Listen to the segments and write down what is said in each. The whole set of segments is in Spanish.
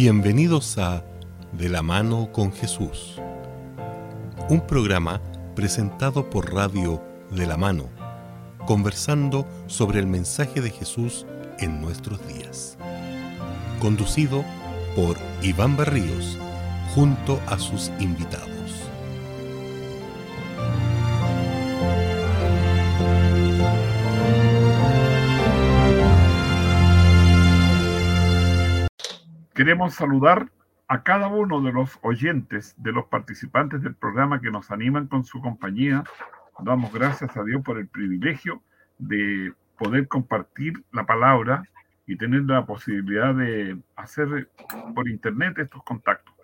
Bienvenidos a De la mano con Jesús, un programa presentado por Radio De la mano, conversando sobre el mensaje de Jesús en nuestros días. Conducido por Iván Barríos, junto a sus invitados. Queremos saludar a cada uno de los oyentes, de los participantes del programa que nos animan con su compañía. Damos gracias a Dios por el privilegio de poder compartir la palabra y tener la posibilidad de hacer por internet estos contactos.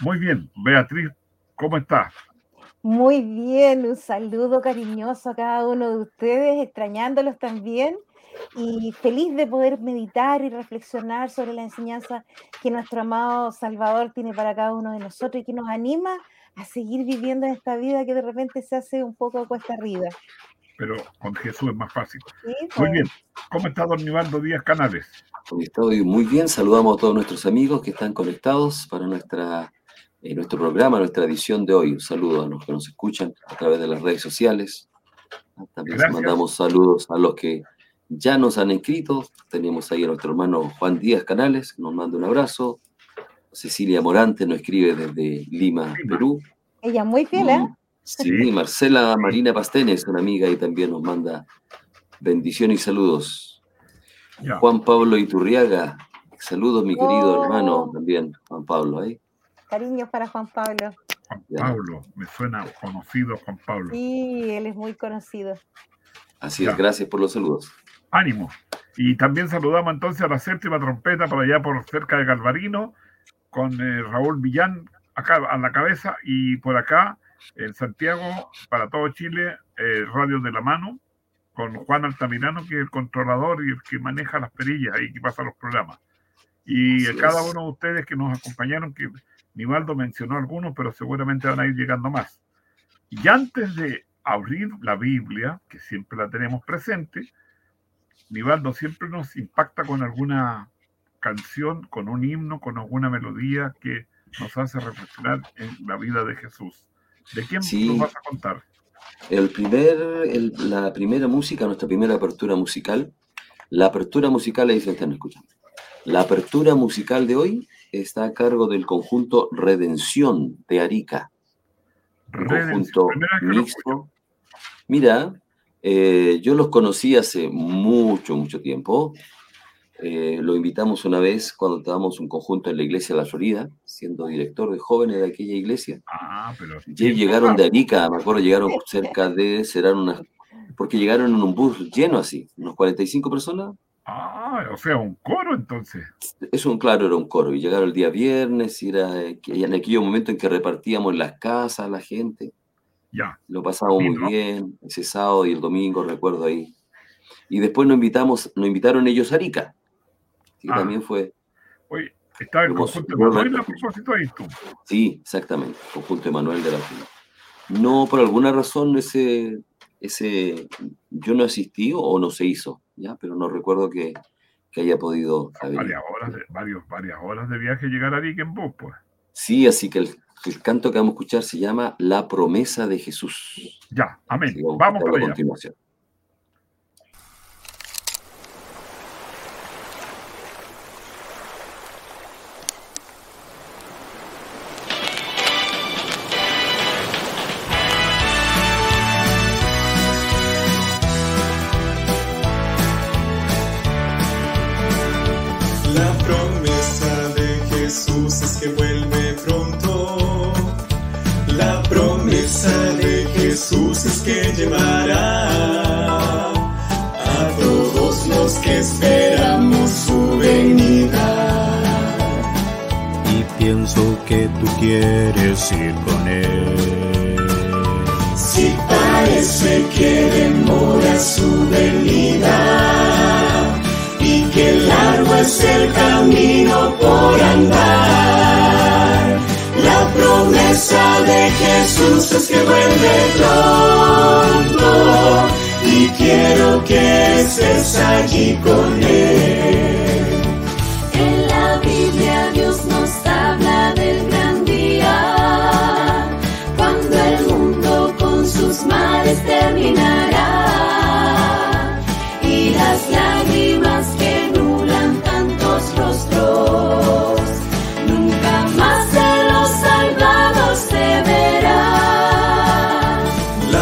Muy bien, Beatriz, ¿cómo estás? Muy bien, un saludo cariñoso a cada uno de ustedes, extrañándolos también y feliz de poder meditar y reflexionar sobre la enseñanza que nuestro amado Salvador tiene para cada uno de nosotros y que nos anima a seguir viviendo esta vida que de repente se hace un poco cuesta arriba. Pero con Jesús es más fácil. Muy pues. bien. ¿Cómo está don Nivaldo Díaz Canales? Estoy muy bien. Saludamos a todos nuestros amigos que están conectados para nuestra, eh, nuestro programa, nuestra edición de hoy. Un saludo a los que nos escuchan a través de las redes sociales. También mandamos saludos a los que ya nos han escrito, tenemos ahí a nuestro hermano Juan Díaz Canales, que nos manda un abrazo. Cecilia Morante nos escribe desde Lima, Perú. Ella muy fiel, ¿eh? Sí, Marcela Marina Pastenes, una amiga, y también nos manda bendiciones y saludos. Juan Pablo Iturriaga, saludos mi querido oh. hermano también, Juan Pablo. ¿eh? Cariños para Juan Pablo. Juan Pablo, me suena conocido Juan Pablo. Sí, él es muy conocido. Así es, gracias por los saludos ánimo. Y también saludamos entonces a la séptima trompeta por allá por cerca de Galvarino, con eh, Raúl Villán acá a la cabeza y por acá en Santiago, para todo Chile, eh, Radio de la Mano, con Juan Altamirano, que es el controlador y el que maneja las perillas y que pasa los programas. Y a cada uno de ustedes que nos acompañaron, que Nivaldo mencionó algunos, pero seguramente van a ir llegando más. Y antes de abrir la Biblia, que siempre la tenemos presente, Nivaldo siempre nos impacta con alguna canción, con un himno, con alguna melodía que nos hace reflexionar en la vida de Jesús. ¿De quién nos vas a contar? El primer, la primera música, nuestra primera apertura musical, la apertura musical, ahí se están escuchando. La apertura musical de hoy está a cargo del conjunto Redención de Arica. conjunto mixto. Mira, eh, yo los conocí hace mucho, mucho tiempo. Eh, lo invitamos una vez cuando estábamos un conjunto en la iglesia de la Florida, siendo director de jóvenes de aquella iglesia. Ah, pero. llegaron de Arica, me acuerdo, llegaron cerca de, serán unas. Porque llegaron en un bus lleno así, unos 45 personas. Ah, o sea, un coro entonces. Es un claro, era un coro. Y llegaron el día viernes, y era en aquel momento en que repartíamos las casas a la gente. Lo pasamos muy bien, ese sábado y el domingo, recuerdo ahí. Y después nos invitamos, nos invitaron ellos a Arica, que ah. también fue. Oye, estaba el conjunto Emanuel a propósito ahí tú. Sí, exactamente, conjunto Emanuel de la Fila. No, por alguna razón ese, ese, yo no asistí o no se hizo, ya, pero no recuerdo que, que haya podido. Varias horas, de, varios, varias horas de viaje llegar a Arica en bus, pues. Sí, así que el, el canto que vamos a escuchar se llama La promesa de Jesús. Ya, amén. Vamos, a continuación. Que llevará a todos los que esperamos su venida. Y pienso que tú quieres ir con él. Si parece que demora su venida y que largo es el camino por andar promesa de Jesús es que vuelve pronto y quiero que estés allí con Él. En la Biblia Dios nos habla del gran día, cuando el mundo con sus males terminará.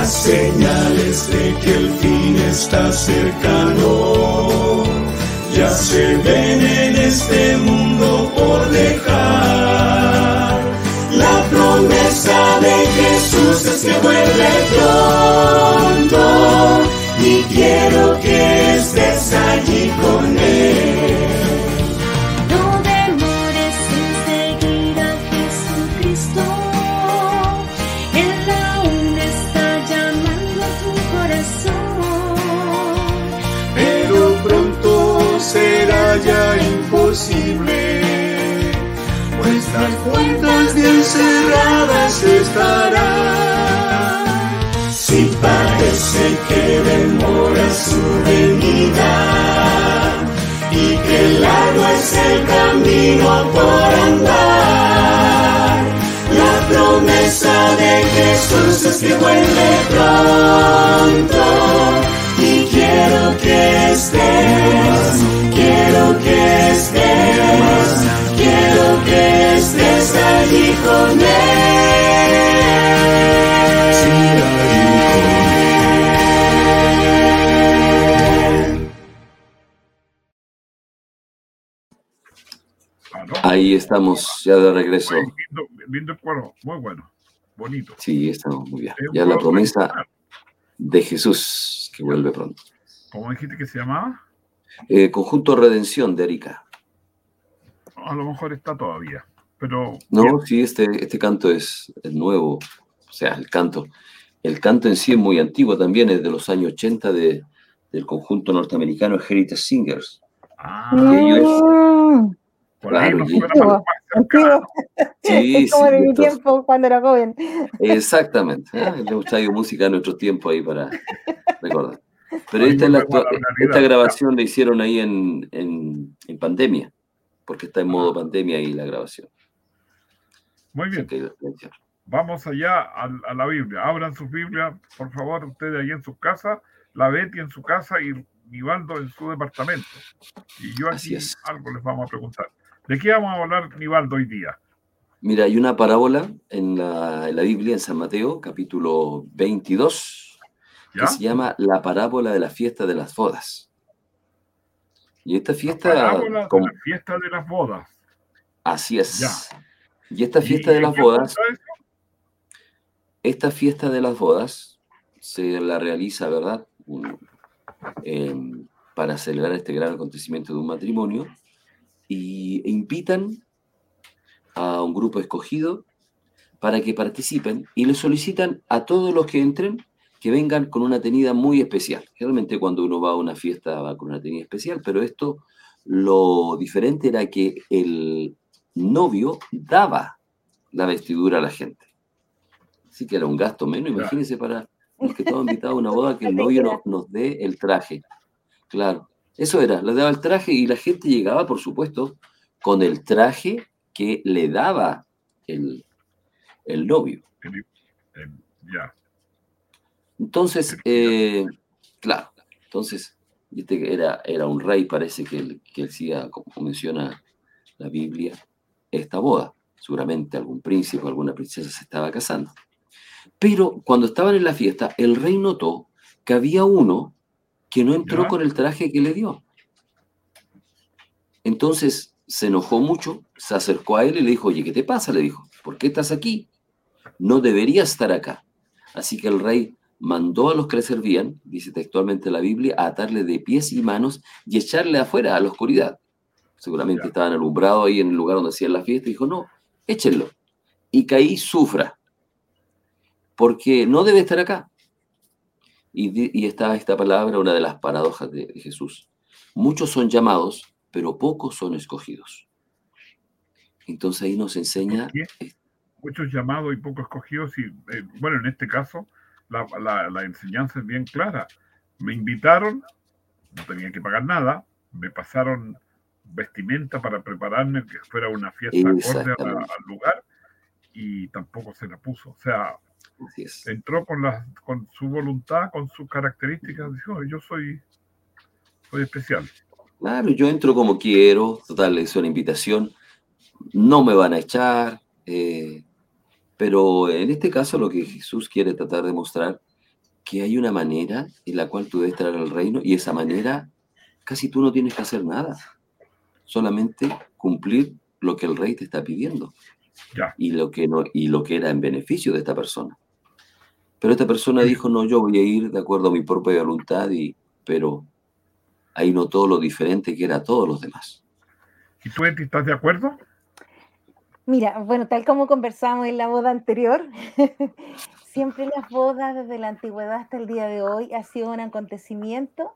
Señales de que el fin está cercano. Ya se ven en este mundo por dejar. La promesa de Jesús es que vuelve pronto y quiero que Nuestras puertas bien cerradas estarán. Si parece que demora su venida y que largo es el camino por andar. La promesa de Jesús es que vuelve pronto y quiero que estés, Ahí estamos, ya de regreso. Lindo, lindo el cuadro, muy bueno, bonito. Sí, estamos muy bien. Es Ya la promesa de Jesús que vuelve pronto. ¿Cómo dijiste que se llamaba? Eh, conjunto Redención de Erika. A lo mejor está todavía, pero No, sí, este, este canto es, nuevo. O sea, el canto. El canto en sí es muy antiguo también, es de los años 80 de, del conjunto norteamericano Heritage Singers. ah, ellos- Mm, por ahí claro, más Antiguo, cercano. Sí, es como sí, de mi entonces- tiempo cuando era joven. Exactamente. Ah, le traído música a nuestro tiempo ahí para recordar. Pero Ahí esta, es la esta grabación la hicieron ahí en, en- en pandemia, porque está en modo pandemia ahí la grabación. Muy Así bien, vamos allá a, a la Biblia. Abran sus Biblias, por favor, ustedes ahí en sus casas, la Betty en su casa y Nivaldo en su departamento. Y yo Así aquí es. algo les vamos a preguntar. ¿De qué vamos a hablar, Nivaldo, hoy día? Mira, hay una parábola en la, en la Biblia, en San Mateo, capítulo 22, ¿Ya? que se llama La parábola de la fiesta de las bodas. Y esta La fiesta, parábola de como- la fiesta de las bodas. así es. Ya. Y esta fiesta ¿Y de las bodas, esta fiesta de las bodas se la realiza, ¿verdad? Para celebrar este gran acontecimiento de un matrimonio y e invitan a un grupo escogido para que participen y le solicitan a todos los que entren que vengan con una tenida muy especial. Generalmente cuando uno va a una fiesta va con una tenida especial, pero esto lo diferente era que el novio daba la vestidura a la gente. Así que era un gasto menos. Imagínense para los que estaban invitados a una boda que el novio nos, nos dé el traje. Claro, eso era, le daba el traje y la gente llegaba, por supuesto, con el traje que le daba el, el novio. Entonces, eh, claro, entonces, que era, era un rey, parece que él, que él como menciona la Biblia, esta boda. Seguramente algún príncipe o alguna princesa se estaba casando. Pero cuando estaban en la fiesta, el rey notó que había uno que no entró con el traje que le dio. Entonces se enojó mucho, se acercó a él y le dijo, oye, ¿qué te pasa? Le dijo, ¿por qué estás aquí? No deberías estar acá. Así que el rey mandó a los que le servían, dice textualmente la Biblia, a atarle de pies y manos y echarle afuera a la oscuridad. Seguramente Ya. estaban alumbrados ahí en el lugar donde hacían la fiesta y dijo, no, échenlo. Y ahí sufra, porque no debe estar acá. Y, está esta palabra, una de las paradojas de, Jesús. Muchos son llamados, pero pocos son escogidos. Entonces ahí nos enseña. Muchos llamados y pocos escogidos. Y, eh, bueno, en este caso, la, la- la enseñanza es bien clara. Me invitaron, no tenía que pagar nada, me pasaron vestimenta para prepararme, que fuera una fiesta acorde al lugar, y tampoco se la puso. O sea, así es. entró con, la, con su voluntad, con sus características, dijo, yo soy, soy especial. Claro, yo entro como quiero, total, es una invitación, no me van a echar, eh, pero en este caso lo que Jesús quiere tratar de mostrar, que hay una manera en la cual tú debes traer al reino y esa manera casi tú no tienes que hacer nada, solamente cumplir lo que el rey te está pidiendo y lo que no y lo que era en beneficio de esta persona. Pero esta persona dijo, no, yo voy a ir de acuerdo a mi propia voluntad, y, pero ahí notó lo diferente que era todos los demás. ¿Y tú estás de acuerdo? Mira, bueno, tal como conversamos en la boda anterior, siempre las bodas desde la antigüedad hasta el día de hoy ha sido un acontecimiento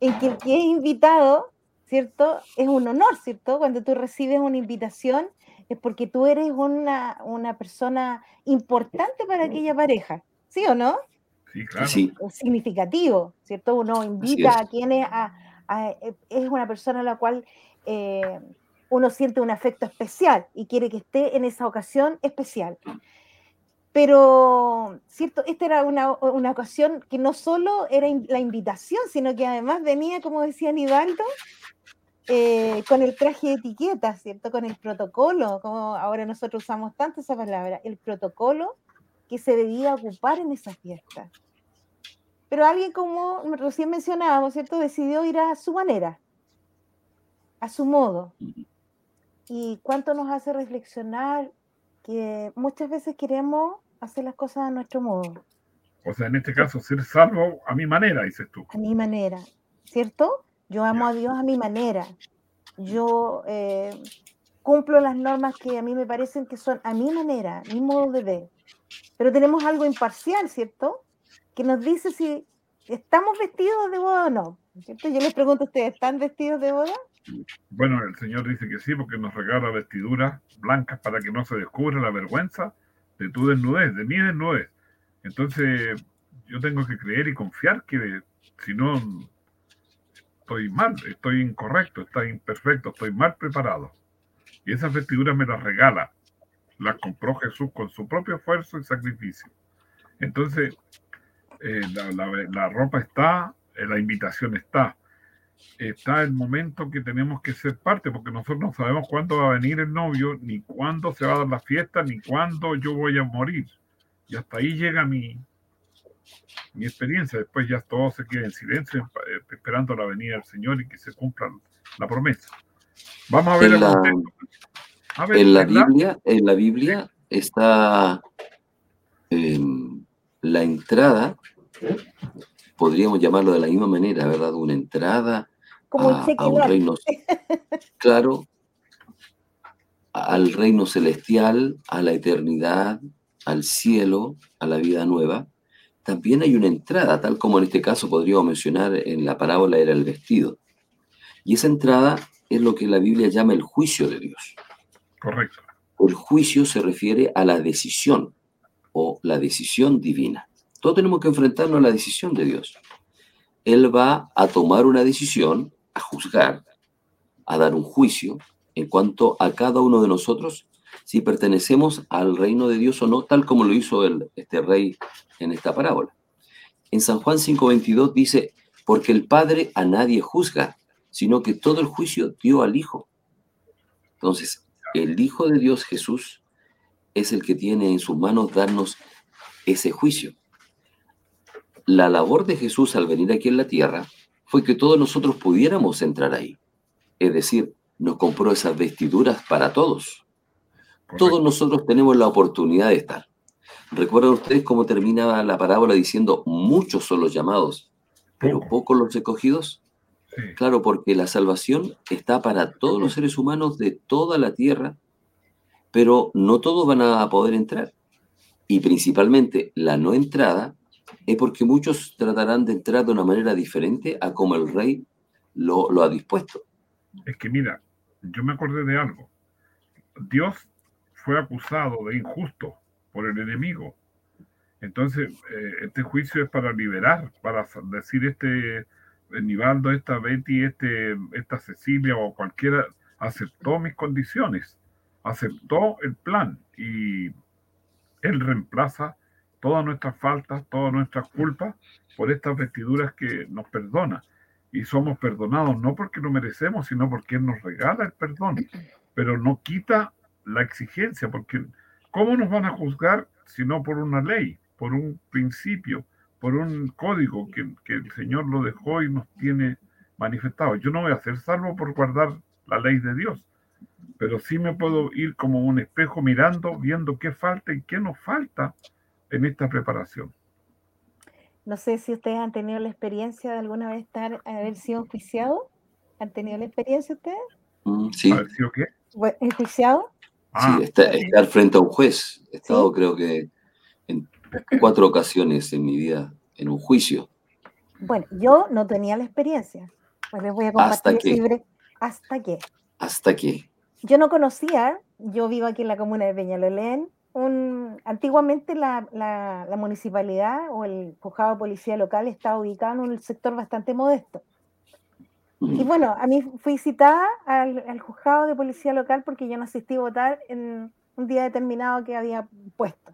en que el que es invitado, ¿cierto? Es un honor, ¿cierto? Cuando tú recibes una invitación es porque tú eres una, una persona importante para aquella pareja. ¿Sí o no? Sí, claro. Es significativo, ¿cierto? Uno invita a quienes a, eh, es una persona a la cual eh, uno siente un afecto especial y quiere que esté en esa ocasión especial. Pero, ¿cierto? Esta era una, una ocasión que no solo era la invitación, sino que además venía, como decía Nivaldo, eh, con el traje de etiqueta, ¿cierto? Con el protocolo, como ahora nosotros usamos tanto esa palabra, el protocolo que se debía ocupar en esa fiesta. Pero alguien como recién mencionábamos, ¿cierto? Decidió ir a su manera, a su modo. Y cuánto nos hace reflexionar que muchas veces queremos hacer las cosas a nuestro modo. O sea, en este caso, ser salvo a mi manera, dices tú. A mi manera, ¿cierto? Yo amo a Dios a mi manera. Yo eh, cumplo las normas que a mí me parecen que son a mi manera, mi modo de ver. Pero tenemos algo imparcial, ¿cierto? Que nos dice si estamos vestidos de boda o no. ¿cierto? Yo les pregunto a ustedes, ¿están vestidos de boda? Bueno, el Señor dice que sí, porque nos regala vestiduras blancas para que no se descubra la vergüenza de tu desnudez, de mi desnudez. Entonces, yo tengo que creer y confiar que si no estoy mal, estoy incorrecto, estoy imperfecto, estoy mal preparado. Y esas vestiduras me las regala las compró Jesús con su propio esfuerzo y sacrificio. Entonces, eh, la, ropa está, eh, la invitación está, está el momento que tenemos que ser parte, porque nosotros no sabemos cuándo va a venir el novio, ni cuándo se va a dar la fiesta, ni cuándo yo voy a morir. Y hasta ahí llega mi, mi experiencia. Después ya todo se queda en silencio, eh, esperando la venida del Señor y que se cumpla la promesa. Vamos a ver el en la Biblia, en la Biblia está em, la entrada, podríamos llamarlo de la misma manera, ¿verdad? Una entrada a, un reino, claro, al reino celestial, a la eternidad, al cielo, a la vida nueva. También hay una entrada, tal como en este caso podríamos mencionar en la parábola era el vestido. Y esa entrada es lo que la Biblia llama el juicio de Dios. Correcto. El juicio se refiere a la decisión o la decisión divina. Todos tenemos que enfrentarnos a la decisión de Dios. Él va a tomar una decisión, a juzgar, a dar un juicio en cuanto a cada uno de nosotros si pertenecemos al reino de Dios o no, tal como lo hizo el, este rey en esta parábola. En San Juan 5:22 dice, porque el Padre a nadie juzga, sino que todo el juicio dio al Hijo. Entonces, el Hijo de Dios Jesús es el que tiene en sus manos darnos ese juicio. La labor de Jesús al venir aquí en la tierra fue que todos nosotros pudiéramos entrar ahí. Es decir, nos compró esas vestiduras para todos. Todos nosotros tenemos la oportunidad de estar. ¿Recuerdan ustedes cómo terminaba la parábola diciendo muchos son los llamados, pero pocos los escogidos? Claro, porque la salvación está para todos los seres humanos de toda la tierra, pero no todos van a poder entrar. Y principalmente la no entrada es porque muchos tratarán de entrar de una manera diferente a como el rey lo, ha dispuesto. Es que mira, yo me acordé de algo. Dios fue acusado de injusto por el enemigo. Entonces, eh, este juicio es para liberar, para decir este Nivaldo, esta Betty, este, esta Cecilia o cualquiera aceptó mis condiciones, aceptó el plan y él reemplaza todas nuestras faltas, todas nuestras culpas por estas vestiduras que nos perdona. Y somos perdonados no porque lo merecemos, sino porque Él nos regala el perdón, pero no quita la exigencia, porque ¿cómo nos van a juzgar si no por una ley, por un principio, por un código que, que el Señor lo dejó y nos tiene manifestado. Yo no voy a ser salvo por guardar la ley de Dios, pero sí me puedo ir como un espejo mirando, viendo qué falta y qué nos falta en esta preparación. No sé si ustedes han tenido la experiencia de alguna vez estar, haber sido enjuiciados. ¿Han tenido la experiencia ustedes? Mm, sí, ¿Haber sido qué? ¿Enjuiciado? Ah, sí, está- estar frente a un juez. He estado, creo que, en cuatro ocasiones en mi vida en un juicio. Bueno, yo no tenía la experiencia. Pues les voy a compartir ¿Hasta qué? libre- hasta que Hasta que. yo no conocía, yo vivo aquí en la comuna de Peñalolén, un, antiguamente la, la- la municipalidad o el juzgado de policía local estaba ubicado en un sector bastante modesto. Y bueno, a mí fui citada al, al juzgado de policía local porque yo no asistí a votar en un día determinado que había puesto.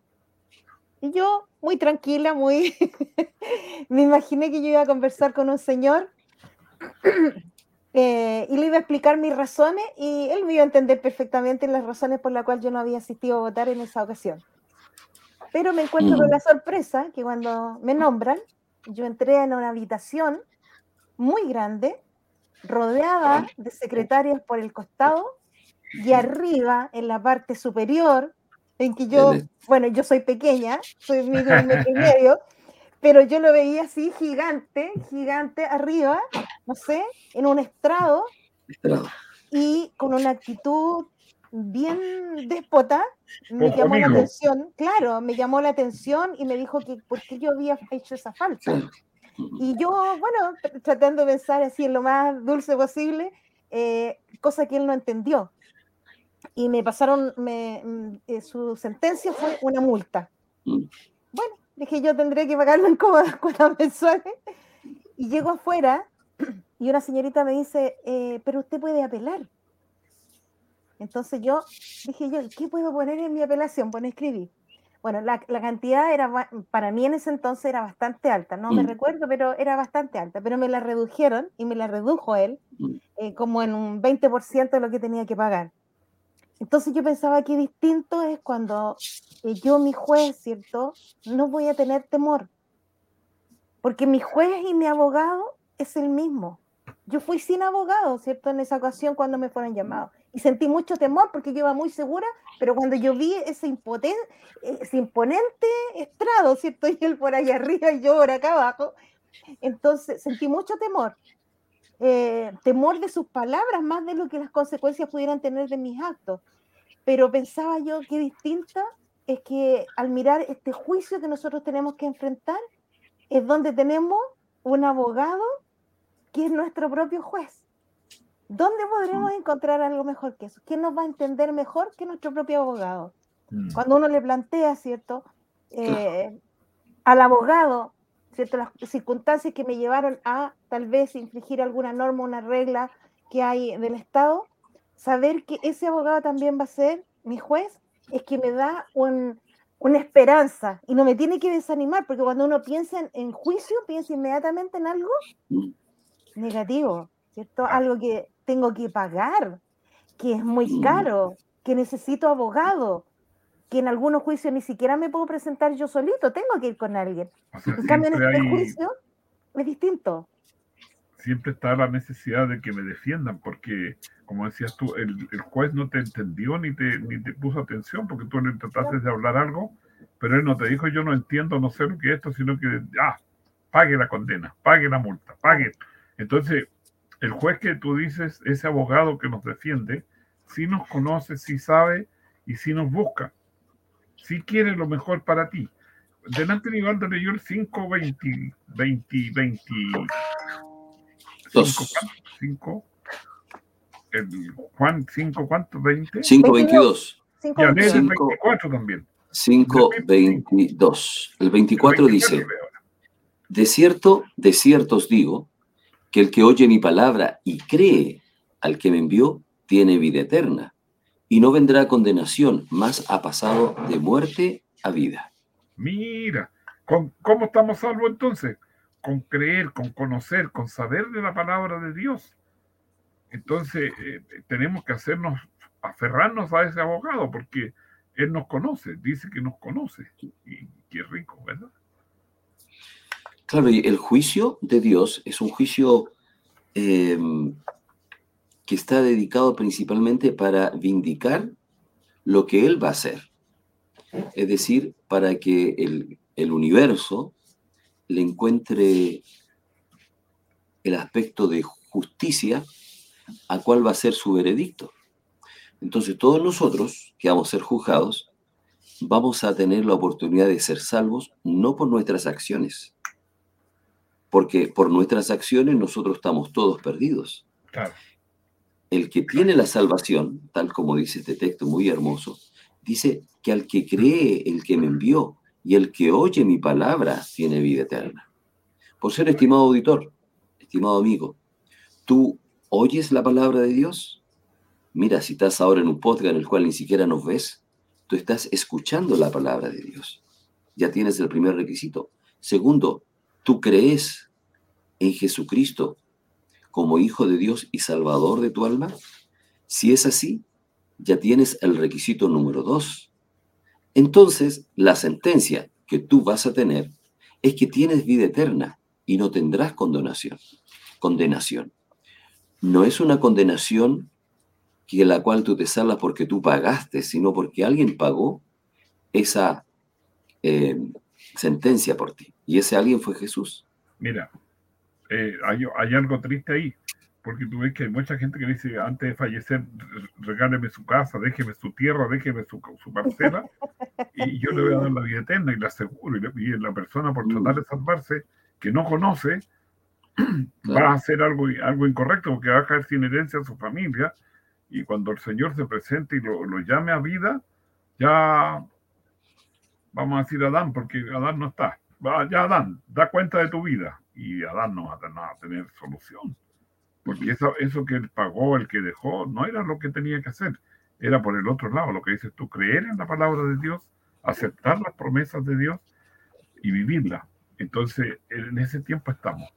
Y yo, muy tranquila, muy... me imaginé que yo iba a conversar con un señor eh, y le iba a explicar mis razones y él me iba a entender perfectamente las razones por las cuales yo no había asistido a votar en esa ocasión. Pero me encuentro con Mm. la sorpresa que cuando me nombran, yo entré en una habitación muy grande, rodeada de secretarias por el costado y arriba, en la parte superior, en que yo, bueno, yo soy pequeña, soy un metro y medio, pero yo lo veía así gigante, gigante arriba, no sé, en un estrado estrado. y con una actitud bien déspota, me Ojo, llamó la amigo. atención, claro, me llamó la atención y me dijo que por qué yo había hecho esa falta. Y yo, bueno, tr- tratando de pensar así en lo más dulce posible, eh, cosa que él no entendió. Y me pasaron, me, mm, eh, su sentencia fue una multa. Mm. Bueno, dije yo tendré que pagarlo en cómodas cuotas mensuales. Y llego afuera y una señorita me dice, eh, pero usted puede apelar. Entonces yo dije yo, ¿qué puedo poner en mi apelación? Bueno, escribí. Bueno, la, la cantidad era, para mí en ese entonces era bastante alta, no me Mm. recuerdo, pero era bastante alta, pero me la redujeron y me la redujo él Mm. eh, como en un 20% de lo que tenía que pagar. Entonces yo pensaba que distinto es cuando eh, yo, mi juez, ¿cierto? No voy a tener temor, porque mi juez y mi abogado es el mismo. Yo fui sin abogado, ¿cierto? En esa ocasión cuando me fueron llamados. Y sentí mucho temor porque yo iba muy segura, pero cuando yo vi ese, impoten- ese imponente estrado, ¿cierto? Y él por allá arriba y yo por acá abajo, entonces sentí mucho temor. Eh, temor de sus palabras más de lo que las consecuencias pudieran tener de mis actos. Pero pensaba yo que distinta es que al mirar este juicio que nosotros tenemos que enfrentar, es donde tenemos un abogado que es nuestro propio juez. ¿Dónde podremos encontrar algo mejor que eso? ¿Quién nos va a entender mejor que nuestro propio abogado? Mm. Cuando uno le plantea, ¿cierto? Eh, al abogado, ¿cierto? Las circunstancias que me llevaron a tal vez infringir alguna norma, una regla que hay del Estado, saber que ese abogado también va a ser mi juez, es que me da un- una esperanza y no me tiene que desanimar, porque cuando uno piensa en, en juicio, piensa inmediatamente en algo negativo, ¿cierto? Algo que tengo que pagar, que es muy Mm. caro, que necesito abogado, que en algunos juicios ni siquiera me puedo presentar yo solito, tengo que ir con alguien. O sea, En cambio, en este hay- juicio es distinto. siempre está la necesidad de que me defiendan, porque, como decías tú, el, el juez no te entendió ni te, ni te puso atención, porque tú le trataste de hablar algo, pero él no te dijo, yo no entiendo, no sé lo que es esto, sino que, ah, pague la condena, pague la multa, pague. Entonces, el juez que tú dices, ese abogado que nos defiende, sí nos conoce, sí sabe y sí nos busca, sí quiere lo mejor para ti. Delante de Nivaldo leyó el 5, 20, 20, 20, Dos. 5, el Juan 5, ¿cuánto? 20. 522. Cinco Y a leer el Cinco. 24 también. 522. El 24 El dice, 24 ahora. de cierto, de cierto os digo, que el que oye mi palabra y cree al que me envió, tiene vida eterna, y no vendrá condenación, más ha pasado de muerte a vida. Mira, ¿con, ¿cómo estamos salvos entonces? Con creer, con conocer, con saber de la palabra de Dios. Entonces, eh, tenemos que hacernos, aferrarnos a ese abogado, porque él nos conoce, dice que nos conoce. Y qué rico, ¿verdad? Claro, y el juicio de Dios es un juicio em, que está dedicado principalmente para vindicar lo que Él va a hacer. Es decir, para que el, el universo le encuentre el aspecto de justicia a cuál va a ser su veredicto. Entonces todos nosotros que vamos a ser juzgados, vamos a tener la oportunidad de ser salvos no por nuestras acciones, porque por nuestras acciones nosotros estamos todos perdidos. El que tiene la salvación, tal como dice este texto muy hermoso, dice que al que cree el que me envió y el que oye mi palabra tiene vida eterna. Por ser estimado auditor, estimado amigo, ¿tú oyes la palabra de Dios? Mira, si estás ahora en un podcast en el cual ni siquiera nos ves, tú estás escuchando la palabra de Dios. Ya tienes el primer requisito. Segundo, tú crees en Jesucristo como Hijo de Dios y Salvador de tu alma. Si es así, ya tienes el requisito número dos. Entonces, la sentencia que tú vas a tener es que tienes vida eterna y no tendrás condenación. Condenación. No es una condenación que la cual tú te salvas porque tú pagaste, sino porque alguien pagó esa eh, sentencia por ti. Y ese alguien fue Jesús. Mira, eh, hay, hay, algo triste ahí, porque tú ves que hay mucha gente que dice, antes de fallecer, regáleme su casa, déjeme su tierra, déjeme su, su parcela, y yo le voy a dar la vida eterna y la aseguro. Y, la persona, por tratar de salvarse, que no conoce, va a hacer algo, algo incorrecto, porque va a caer sin herencia a su familia, y cuando el Señor se presente y lo, lo llame a vida, ya vamos a decir Adán, porque Adán no está. Ya Adán, da cuenta de tu vida. Y Adán no va a tener solución. Porque eso, eso que él pagó, el que dejó, no era lo que tenía que hacer. Era por el otro lado, lo que dices tú, creer en la palabra de Dios, aceptar las promesas de Dios y vivirla. Entonces, en ese tiempo estamos.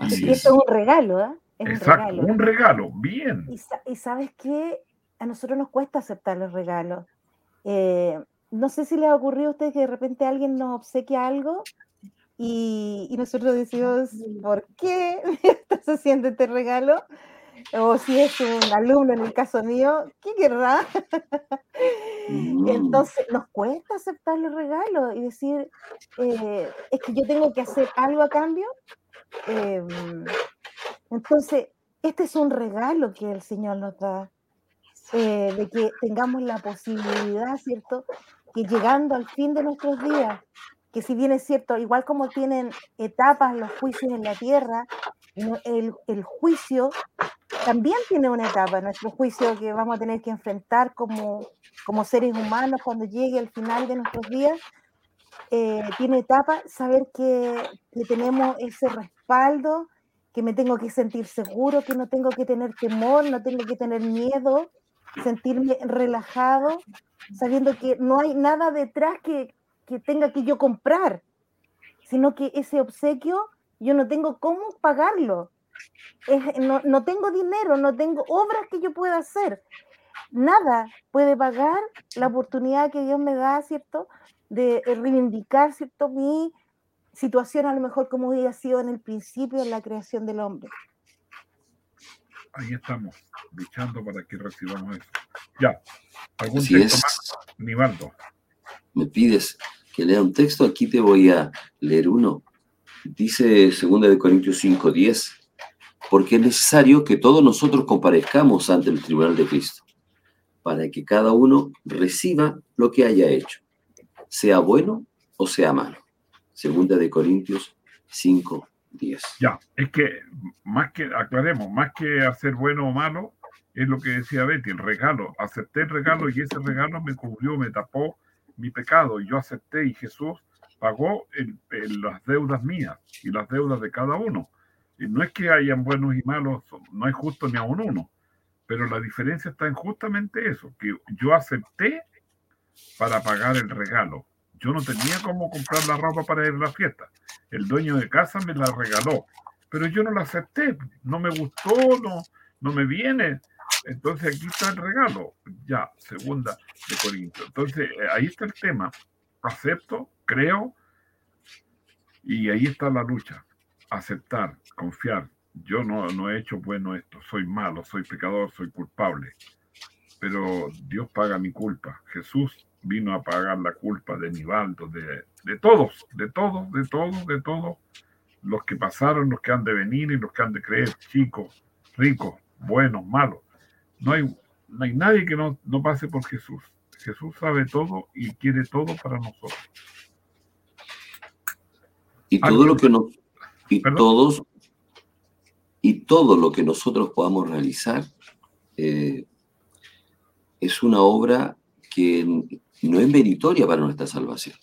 Y esto es un regalo, ¿eh? Exacto, un regalo, bien. Y, sabes qué, a nosotros nos cuesta aceptar los regalos. Eh, no sé si le ha ocurrido a usted que de repente alguien nos obsequia algo y, nosotros decimos, ¿por qué estás haciendo este regalo? O si es un alumno, en el caso mío, ¿qué querrá? Mm. Entonces nos cuesta aceptar los regalos y decir, eh, es que yo tengo que hacer algo a cambio. Em, entonces, este es un regalo que el Señor nos da, eh, de que tengamos la posibilidad, ¿cierto? Que llegando al fin de nuestros días, que si bien es cierto, igual como tienen etapas los juicios en la tierra, el, el juicio también tiene una etapa, nuestro juicio que vamos a tener que enfrentar como, como seres humanos cuando llegue al final de nuestros días, eh, tiene etapa, saber que, que, tenemos ese respaldo, que me tengo que sentir seguro, que no tengo que tener temor, no tengo que tener miedo, sentirme relajado, sabiendo que no hay nada detrás que, que tenga que yo comprar, sino que ese obsequio yo no tengo cómo pagarlo. no, no, tengo dinero, no tengo obras que yo pueda hacer. Nada puede pagar la oportunidad que Dios me da, ¿cierto? De reivindicar, ¿cierto? Mi situación a lo mejor como había sido en el principio en la creación del hombre. Ahí estamos, luchando para que recibamos eso. Ya, ¿algún texto más? Nivaldo. Me pides que lea un texto, aquí te voy a leer uno. Dice 2 de Corintios 5, 10, porque es necesario que todos nosotros comparezcamos ante el tribunal de Cristo, para que cada uno reciba lo que haya hecho, sea bueno o sea malo. Segunda de Corintios 5, 10. Ya, es que más que, aclaremos, más que hacer bueno o malo, es lo que decía Betty, el regalo. Acepté el regalo y ese regalo me cubrió, me tapó mi pecado. Yo acepté y Jesús pagó las deudas mías y las deudas de cada uno. Y no es que hayan buenos y malos, no hay justo ni a un uno, pero la diferencia está en justamente eso, que yo acepté para pagar el regalo. Yo no tenía cómo comprar la ropa para ir a la fiesta. El dueño de casa me la regaló, pero yo no la acepté. No me gustó, no, no me viene. Entonces aquí está el regalo. Ya, segunda de Corinto. Entonces eh, ahí está el tema. Acepto, creo, Y ahí está la lucha, aceptar, confiar. Yo no, no he hecho bueno esto, soy malo, soy pecador, soy culpable. Pero Dios paga mi culpa. Jesús vino a pagar la culpa de Nivaldo, de, de todos, de todos, de todos, de todos los que pasaron, los que han de venir y los que han de creer, chicos, ricos, buenos, malos. No hay, no hay nadie que no, no pase por Jesús. Jesús sabe todo y quiere todo para nosotros. Y todo lo que nos y todos y todo lo que nosotros podamos realizar eh, es una obra que no es meritoria para nuestra salvación.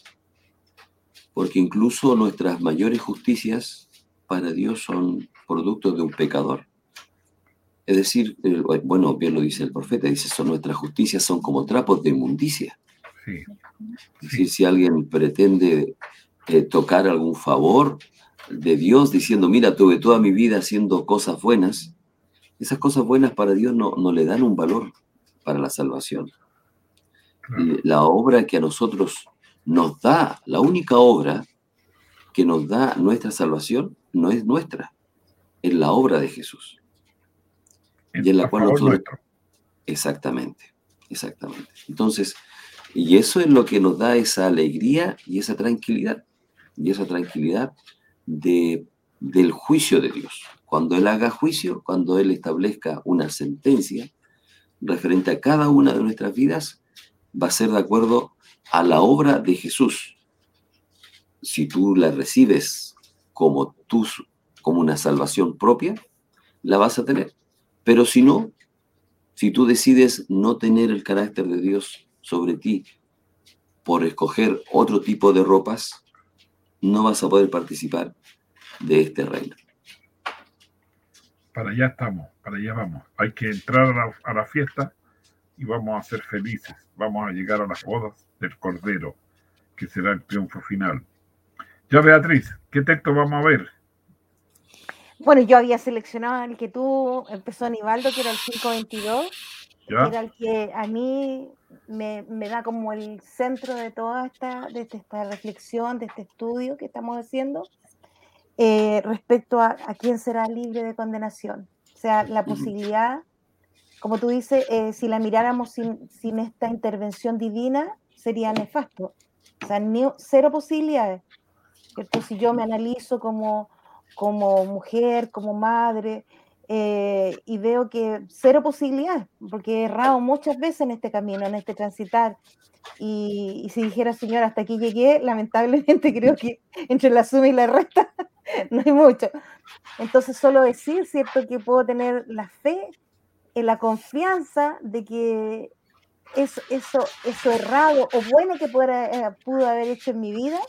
Porque incluso nuestras mayores justicias para Dios son productos de un pecador. Es decir, bueno, bien lo dice el profeta, dice, son nuestras justicias son como trapos de inmundicia. Sí. Es decir, si alguien pretende eh, tocar algún favor de Dios diciendo, mira, tuve toda mi vida haciendo cosas buenas, esas cosas buenas para Dios no, no le dan un valor para la salvación. La obra que a nosotros nos da, la única obra que nos da nuestra salvación, no es nuestra, es la obra de Jesús y en la cual nosotros... Exactamente, exactamente. Entonces, y eso es lo que nos da esa alegría y esa tranquilidad, y esa tranquilidad de, del juicio de Dios. Cuando Él haga juicio, cuando Él establezca una sentencia referente a cada una de nuestras vidas, va a ser de acuerdo a la obra de Jesús. Si tú la recibes como, tú, como una salvación propia, la vas a tener. Pero si no, si tú decides no tener el carácter de Dios sobre ti por escoger otro tipo de ropas, no vas a poder participar de este reino. Para allá estamos, para allá vamos. Hay que entrar a la, fiesta y vamos a ser felices. Vamos a llegar a las bodas del Cordero, que será el triunfo final. Ya Beatriz, ¿qué texto vamos a ver? Bueno, yo había seleccionado el que tú empezó Anibaldo, que era el 522, que era el que a mí me, da como el centro de toda esta, de esta reflexión, de este estudio que estamos haciendo, eh, respecto a, quién será libre de condenación. O sea, la posibilidad, como tú dices, eh, si la miráramos sin, sin, esta intervención divina, sería nefasto. O sea, cero posibilidades. ¿cierto? Si yo me analizo como como mujer, como madre, eh, y veo que cero posibilidades, porque he errado muchas veces en este camino, en este transitar. Y, si dijera, señor, hasta aquí llegué, lamentablemente creo que entre la suma y la resta no hay mucho. Entonces, solo decir, ¿cierto?, que puedo tener la fe, en la confianza de que eso, eso, eso errado o bueno que pueda, eh, pudo haber hecho en mi vida,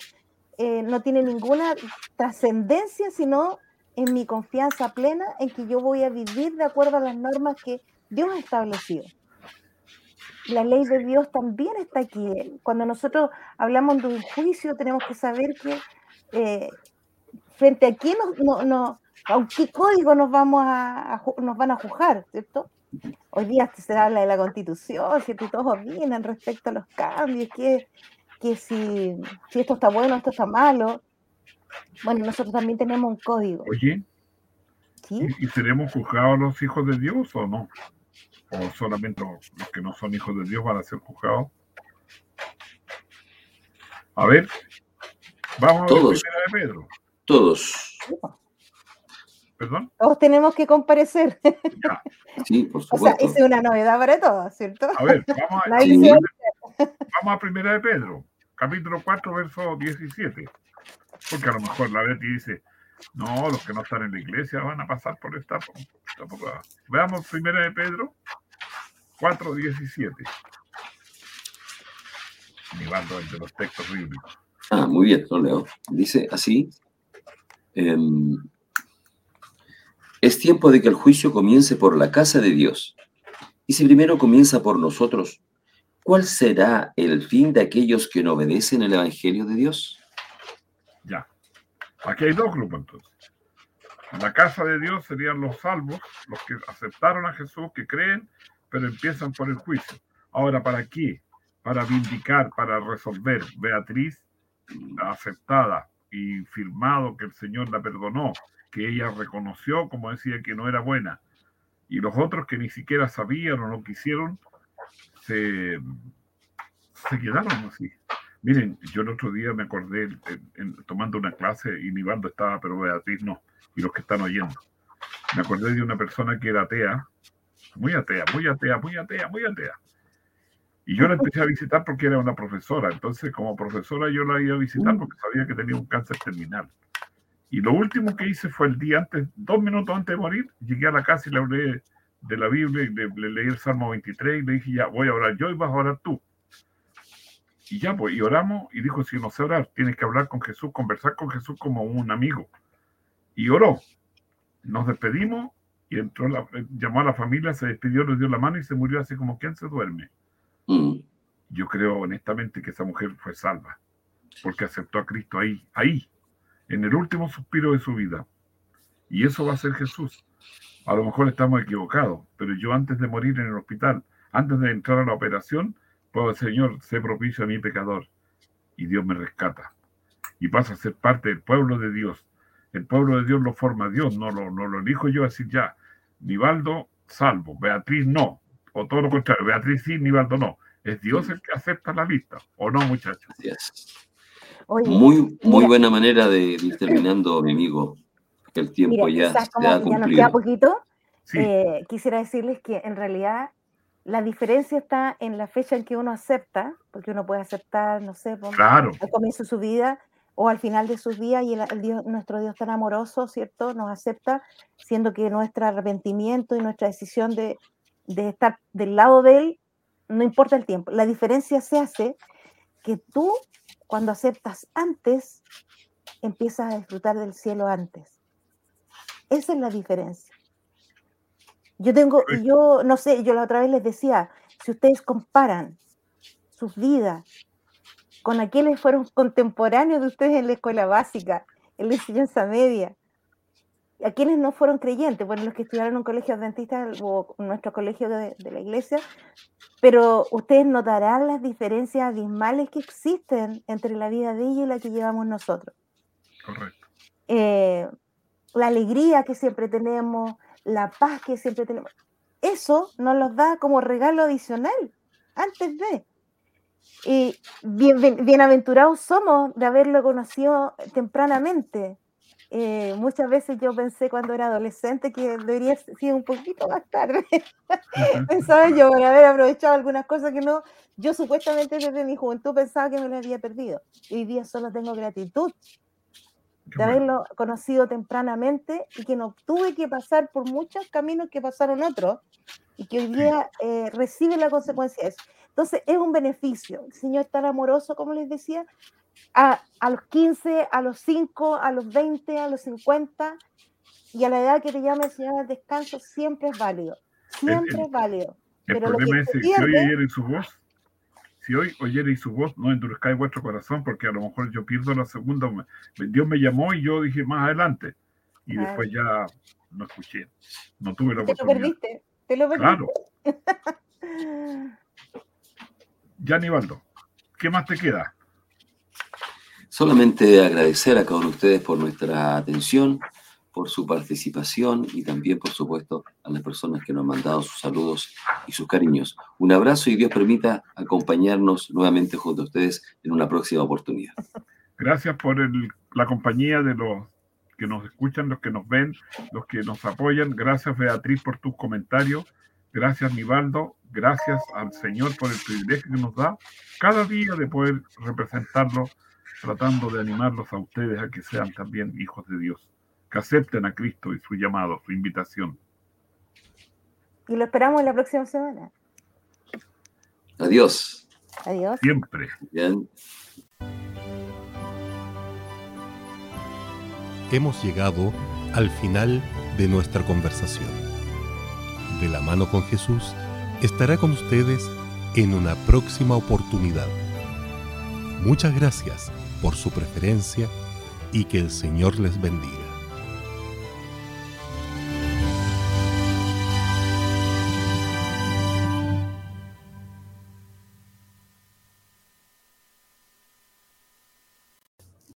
eh, no tiene ninguna trascendencia, sino en mi confianza plena en que yo voy a vivir de acuerdo a las normas que Dios ha establecido. La ley de Dios también está aquí. Cuando nosotros hablamos de un juicio, tenemos que saber que eh, frente a quién no, no, a qué código nos, vamos a, nos van a juzgar, ¿cierto? Hoy día se habla de la constitución, ¿cierto? Y todos opinan respecto a los cambios, que que si, si esto está bueno, esto está malo. Bueno, nosotros también tenemos un código. Oye, ¿y, seremos juzgados los hijos de Dios o no? ¿O solamente los, que no son hijos de Dios van a ser juzgados? A ver, vamos Todos. a la primera de Pedro. Todos. ¿Perdón? Todos tenemos que comparecer. Sí, por supuesto. O sea, es una novedad para todos, ¿cierto? A ver, vamos a, vamos a primera de Pedro capítulo 4, verso 17. Porque a lo mejor la Betty dice, no, los que no están en la iglesia van a pasar por esta época. Veamos primera de Pedro 4, 17. Llevando el de los textos bíblicos. Ah, muy bien, lo leo. Dice así. Em, es tiempo de que el juicio comience por la casa de Dios. Y si primero comienza por nosotros, ¿cuál será el fin de aquellos que no obedecen el Evangelio de Dios? Ya. Aquí hay dos grupos entonces. la casa de Dios serían los salvos, los que aceptaron a Jesús, que creen, pero empiezan por el juicio. Ahora, ¿para qué? Para vindicar, para resolver. Beatriz, aceptada, y firmado que el Señor la perdonó, que ella reconoció, como decía, que no era buena. Y los otros que ni siquiera sabían o no quisieron, se, se quedaron así. Miren, yo el otro día me acordé tomando una clase y Nivaldo estaba, pero Beatriz no, y los que están oyendo. Me acordé de una persona que era atea, muy atea, muy atea, muy atea, muy atea. Y yo la empecé a visitar porque era una profesora. Entonces, como profesora, yo la iba a visitar mm. porque sabía que tenía un cáncer terminal. Y lo último que hice fue el día antes, dos minutos antes de morir, llegué a la casa y le hablé de la Biblia, y le, leí el Salmo 23 y le dije, ya, voy a orar yo y vas a orar tú. Y ya, pues, y oramos y dijo, si no sé orar, tienes que hablar con Jesús, conversar con Jesús como un amigo. Y oró. Nos despedimos y entró la, llamó a la familia, se despidió, le dio la mano y se murió así como quien se duerme. Mm. Yo creo honestamente que esa mujer fue salva, porque aceptó a Cristo ahí, ahí, en el último suspiro de su vida. Y eso va a ser Jesús. A lo mejor estamos equivocados, pero yo antes de morir en el hospital, antes de entrar a la operación, puedo decir, Señor, sé propicio a mi pecador. Y Dios me rescata. Y pasa a ser parte del pueblo de Dios. El pueblo de Dios lo forma Dios, no lo, no lo elijo yo a decir ya. Nivaldo, salvo. Beatriz, no. O todo lo contrario. Beatriz sí, Nivaldo no. Es Dios el que acepta la lista. ¿O no, muchachos? Muy, muy buena manera de ir terminando, mi amigo. El tiempo ya, se ha cumplido. Ya nos queda poquito. Eh, quisiera decirles que en realidad la diferencia está en la fecha en que uno acepta, porque uno puede aceptar, no sé, claro. al comienzo de su vida o al final de sus días y el, Dios, nuestro Dios tan amoroso, ¿cierto? Nos acepta, siendo que nuestro arrepentimiento y nuestra decisión de, de estar del lado de Él, no importa el tiempo. La diferencia se hace que tú, cuando aceptas antes, empiezas a disfrutar del cielo antes. Esa es la diferencia. Yo tengo, yo no sé, yo la otra vez les decía, si ustedes comparan sus vidas con aquellos fueron contemporáneos de ustedes en la escuela básica, en la enseñanza media, a quienes no fueron creyentes, bueno, los que estudiaron en un colegio adventista o nuestro colegio de, la iglesia, pero ustedes notarán las diferencias abismales que existen entre la vida de ellos y la que llevamos nosotros. Correcto. Eh, la alegría que siempre tenemos, la paz que siempre tenemos. Eso nos los da como regalo adicional antes de. Y bienaventurados somos de haberlo conocido tempranamente. Eh, muchas veces yo pensé cuando era adolescente que debería ser un poquito más tarde. pensaba yo por haber aprovechado algunas cosas que no, yo supuestamente desde mi juventud pensaba que me las había perdido. Y hoy día solo tengo gratitud de haberlo conocido tempranamente y que no tuve que pasar por muchos caminos que pasaron otros y que hoy día eh, recibe la consecuencia de eso. Entonces es un beneficio. El Señor es tan amoroso, como les decía, a, a, los 15, a los 5, a los 20, a los 50 y a la edad que te llame el Señor al descanso, siempre es válido. Siempre es válido. El Pero problema es que si oye su voz, si hoy oyere su voz, no endurezcáis vuestro corazón, porque a lo mejor yo pierdo la segunda. Dios me llamó y yo dije más adelante. Y después ya no escuché. No tuve la oportunidad. Te lo perdiste. Te lo perdiste. Claro. ya, Nivaldo, ¿qué más te queda? Solamente agradecer a cada uno de ustedes por nuestra atención, por su participación y también, por supuesto, a las personas que nos han mandado sus saludos y sus cariños. Un abrazo y Dios permita acompañarnos nuevamente junto a ustedes en una próxima oportunidad. Gracias por la compañía de los que nos escuchan, los que nos ven, los que nos apoyan. Gracias Beatriz por tus comentarios. Gracias Nivaldo. Gracias al Señor por el privilegio que nos da cada día de poder representarlo, tratando de animarlos a ustedes a que sean también hijos de Dios que acepten a Cristo y su llamado, su invitación. Y lo esperamos la próxima semana. Adiós. Adiós. Siempre. Bien. Hemos llegado al final de nuestra conversación. De la mano con Jesús estará con ustedes en una próxima oportunidad. Muchas gracias por su preferencia y que el Señor les bendiga.